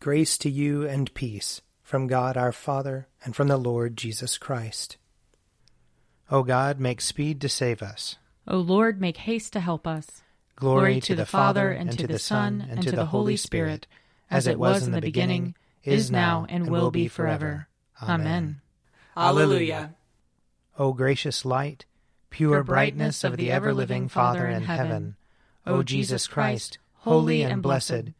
Grace to you and peace from God our Father and from the Lord Jesus Christ. O God, make speed to save us. O Lord, make haste to help us. Glory, Glory to, to the, the Father, and to the Son, and to the Holy Spirit, as it was in the beginning, is now, and will be forever. Amen. Alleluia. O gracious light, pure brightness of the ever living Father in heaven, O Jesus Christ, holy and blessed,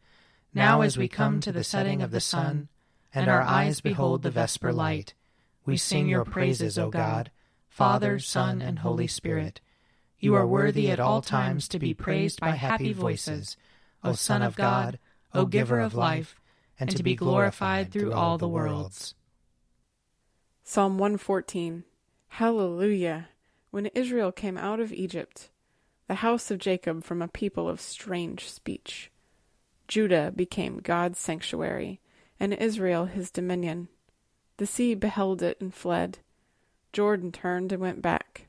now, as we come to the setting of the sun, and our eyes behold the vesper light, we sing your praises, O God, Father, Son, and Holy Spirit. You are worthy at all times to be praised by happy voices, O Son of God, O Giver of life, and to be glorified through all the worlds. Psalm 114 Hallelujah! When Israel came out of Egypt, the house of Jacob from a people of strange speech. Judah became God's sanctuary, and Israel his dominion. The sea beheld it and fled. Jordan turned and went back.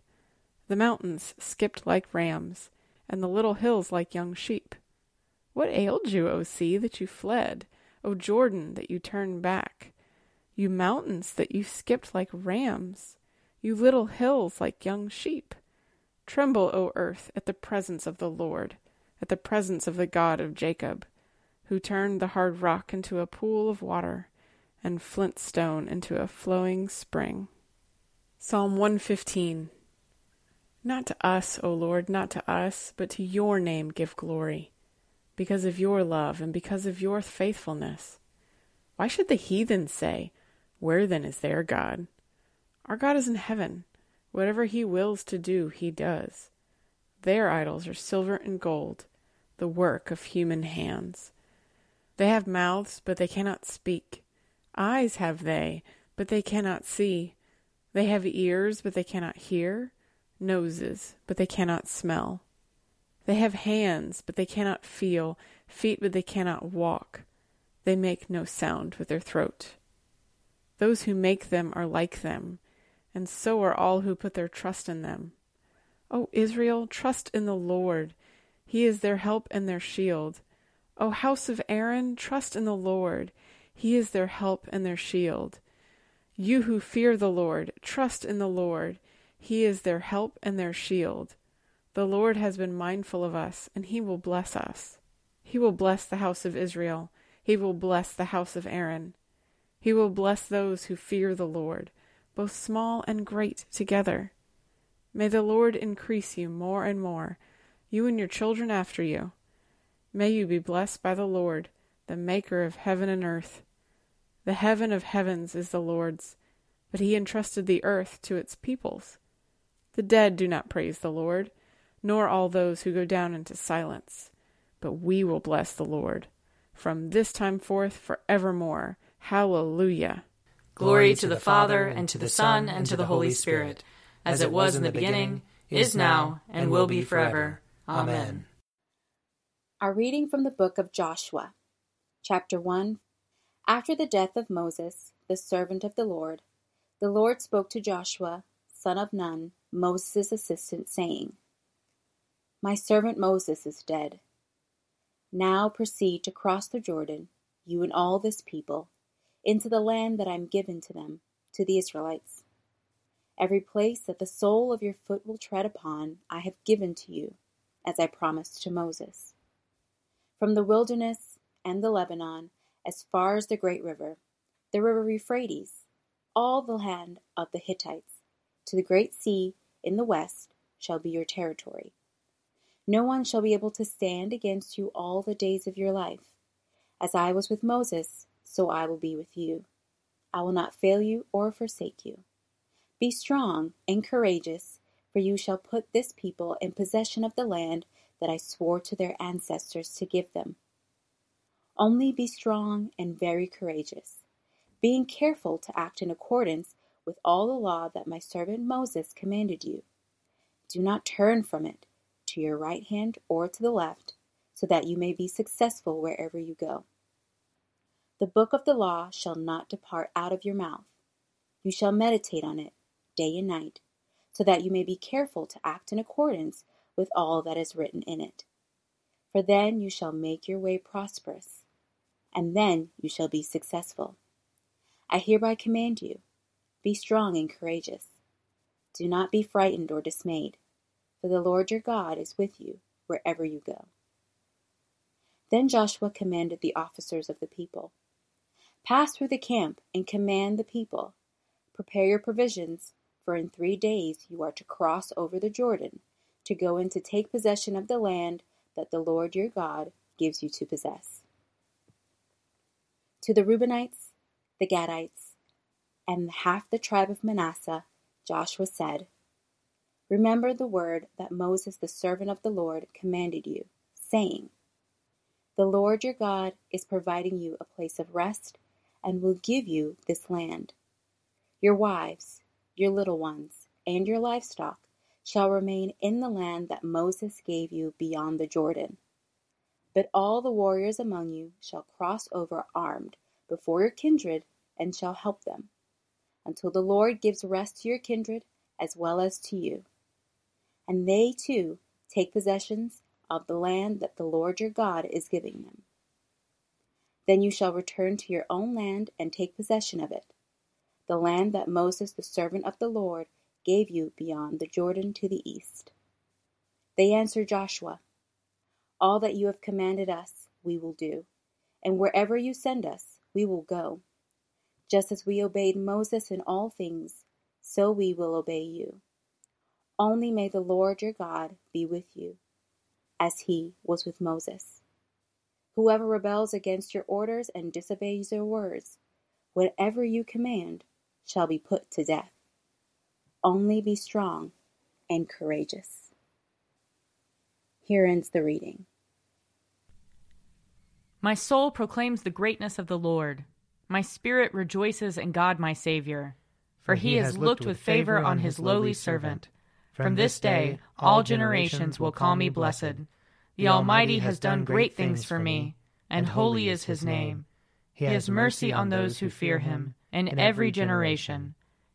The mountains skipped like rams, and the little hills like young sheep. What ailed you, O sea, that you fled? O Jordan, that you turned back? You mountains, that you skipped like rams? You little hills like young sheep? Tremble, O earth, at the presence of the Lord, at the presence of the God of Jacob who turned the hard rock into a pool of water and flint stone into a flowing spring. Psalm 115 Not to us, O Lord, not to us, but to your name give glory, because of your love and because of your faithfulness. Why should the heathen say, Where then is their God? Our God is in heaven. Whatever he wills to do, he does. Their idols are silver and gold, the work of human hands. They have mouths, but they cannot speak. Eyes have they, but they cannot see. They have ears, but they cannot hear. Noses, but they cannot smell. They have hands, but they cannot feel. Feet, but they cannot walk. They make no sound with their throat. Those who make them are like them, and so are all who put their trust in them. O Israel, trust in the Lord. He is their help and their shield. O house of Aaron, trust in the Lord. He is their help and their shield. You who fear the Lord, trust in the Lord. He is their help and their shield. The Lord has been mindful of us, and he will bless us. He will bless the house of Israel. He will bless the house of Aaron. He will bless those who fear the Lord, both small and great together. May the Lord increase you more and more, you and your children after you. May you be blessed by the Lord, the Maker of heaven and earth. The heaven of heavens is the Lord's, but he entrusted the earth to its peoples. The dead do not praise the Lord, nor all those who go down into silence. But we will bless the Lord from this time forth forevermore. Hallelujah. Glory to the Father, and to the Son, and to the Holy Spirit, as it was in the beginning, is now, and will be forever. Amen. Our reading from the book of Joshua, chapter 1. After the death of Moses, the servant of the Lord, the Lord spoke to Joshua, son of Nun, Moses' assistant, saying, My servant Moses is dead. Now proceed to cross the Jordan, you and all this people, into the land that I am given to them, to the Israelites. Every place that the sole of your foot will tread upon, I have given to you, as I promised to Moses. From the wilderness and the Lebanon, as far as the great river, the river Euphrates, all the land of the Hittites, to the great sea in the west, shall be your territory. No one shall be able to stand against you all the days of your life. As I was with Moses, so I will be with you. I will not fail you or forsake you. Be strong and courageous, for you shall put this people in possession of the land that I swore to their ancestors to give them. Only be strong and very courageous, being careful to act in accordance with all the law that my servant Moses commanded you. Do not turn from it to your right hand or to the left, so that you may be successful wherever you go. The book of the law shall not depart out of your mouth. You shall meditate on it day and night, so that you may be careful to act in accordance with all that is written in it. For then you shall make your way prosperous, and then you shall be successful. I hereby command you be strong and courageous. Do not be frightened or dismayed, for the Lord your God is with you wherever you go. Then Joshua commanded the officers of the people Pass through the camp and command the people. Prepare your provisions, for in three days you are to cross over the Jordan to go in to take possession of the land that the Lord your God gives you to possess. To the Reubenites, the Gadites, and half the tribe of Manasseh, Joshua said, Remember the word that Moses, the servant of the Lord, commanded you, saying, The Lord your God is providing you a place of rest and will give you this land. Your wives, your little ones, and your livestock shall remain in the land that Moses gave you beyond the Jordan. But all the warriors among you shall cross over armed before your kindred and shall help them, until the Lord gives rest to your kindred as well as to you. And they too take possessions of the land that the Lord your God is giving them. Then you shall return to your own land and take possession of it, the land that Moses the servant of the Lord gave you beyond the Jordan to the east. They answered Joshua, All that you have commanded us, we will do, and wherever you send us, we will go. Just as we obeyed Moses in all things, so we will obey you. Only may the Lord your God be with you, as he was with Moses. Whoever rebels against your orders and disobeys your words, whatever you command, shall be put to death. Only be strong and courageous. Here ends the reading. My soul proclaims the greatness of the Lord. My spirit rejoices in God my Saviour. For he has looked with favor on his lowly servant. From this day all generations will call me blessed. The Almighty has done great things for me, and holy is his name. He has mercy on those who fear him, in every generation.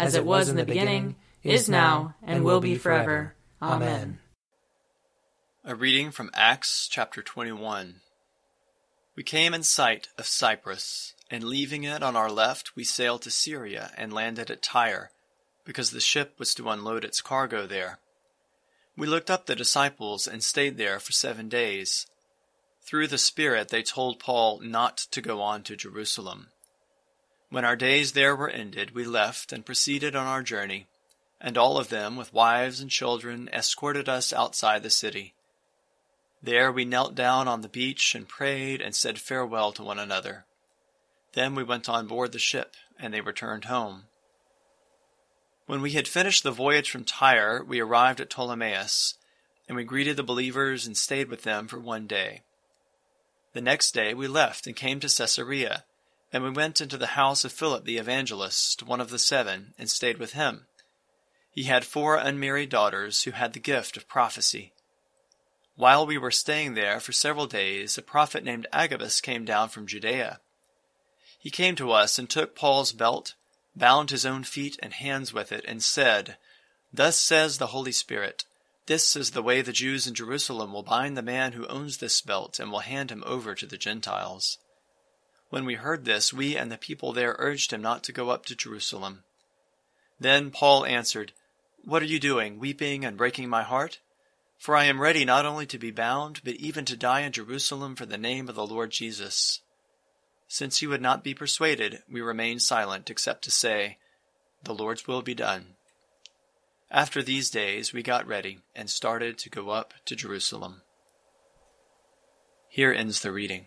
as it was in the beginning, is now, and will be forever. Amen. A reading from Acts chapter 21. We came in sight of Cyprus, and leaving it on our left, we sailed to Syria and landed at Tyre, because the ship was to unload its cargo there. We looked up the disciples and stayed there for seven days. Through the Spirit, they told Paul not to go on to Jerusalem. When our days there were ended, we left and proceeded on our journey, and all of them, with wives and children, escorted us outside the city. There we knelt down on the beach and prayed and said farewell to one another. Then we went on board the ship, and they returned home. When we had finished the voyage from Tyre, we arrived at Ptolemais, and we greeted the believers and stayed with them for one day. The next day we left and came to Caesarea and we went into the house of Philip the evangelist, one of the seven, and stayed with him. He had four unmarried daughters who had the gift of prophecy. While we were staying there for several days, a prophet named Agabus came down from Judea. He came to us and took Paul's belt, bound his own feet and hands with it, and said, Thus says the Holy Spirit, This is the way the Jews in Jerusalem will bind the man who owns this belt and will hand him over to the Gentiles. When we heard this, we and the people there urged him not to go up to Jerusalem. Then Paul answered, What are you doing, weeping and breaking my heart? For I am ready not only to be bound, but even to die in Jerusalem for the name of the Lord Jesus. Since he would not be persuaded, we remained silent, except to say, The Lord's will be done. After these days, we got ready and started to go up to Jerusalem. Here ends the reading.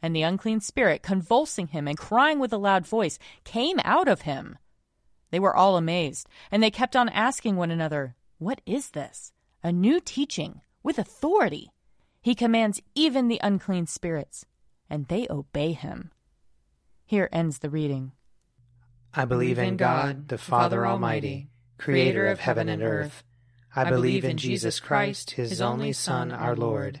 And the unclean spirit, convulsing him and crying with a loud voice, came out of him. They were all amazed, and they kept on asking one another, What is this? A new teaching, with authority. He commands even the unclean spirits, and they obey him. Here ends the reading. I believe in God, the Father Almighty, creator of heaven and earth. I believe in Jesus Christ, his only Son, our Lord.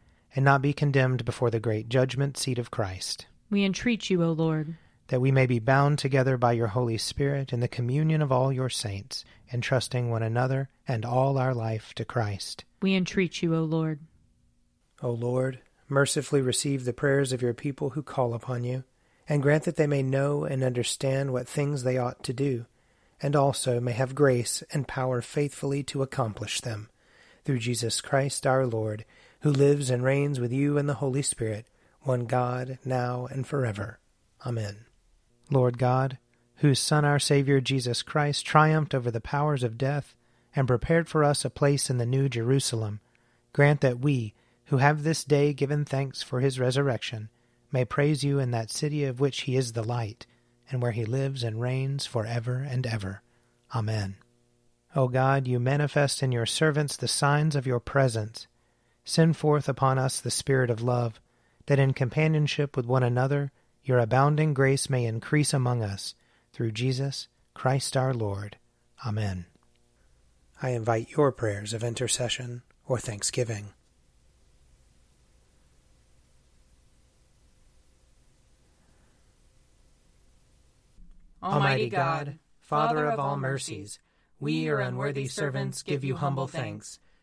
and not be condemned before the great judgment seat of Christ. We entreat you, O Lord. That we may be bound together by your Holy Spirit in the communion of all your saints, entrusting one another and all our life to Christ. We entreat you, O Lord. O Lord, mercifully receive the prayers of your people who call upon you and grant that they may know and understand what things they ought to do, and also may have grace and power faithfully to accomplish them. Through Jesus Christ our Lord, who lives and reigns with you in the Holy Spirit, one God, now and forever. Amen. Lord God, whose Son, our Savior Jesus Christ, triumphed over the powers of death and prepared for us a place in the New Jerusalem, grant that we, who have this day given thanks for his resurrection, may praise you in that city of which he is the light, and where he lives and reigns for ever and ever. Amen. O God, you manifest in your servants the signs of your presence. Send forth upon us the Spirit of love, that in companionship with one another your abounding grace may increase among us, through Jesus Christ our Lord. Amen. I invite your prayers of intercession or thanksgiving. Almighty God, Father of all mercies, we, your unworthy servants, give you humble thanks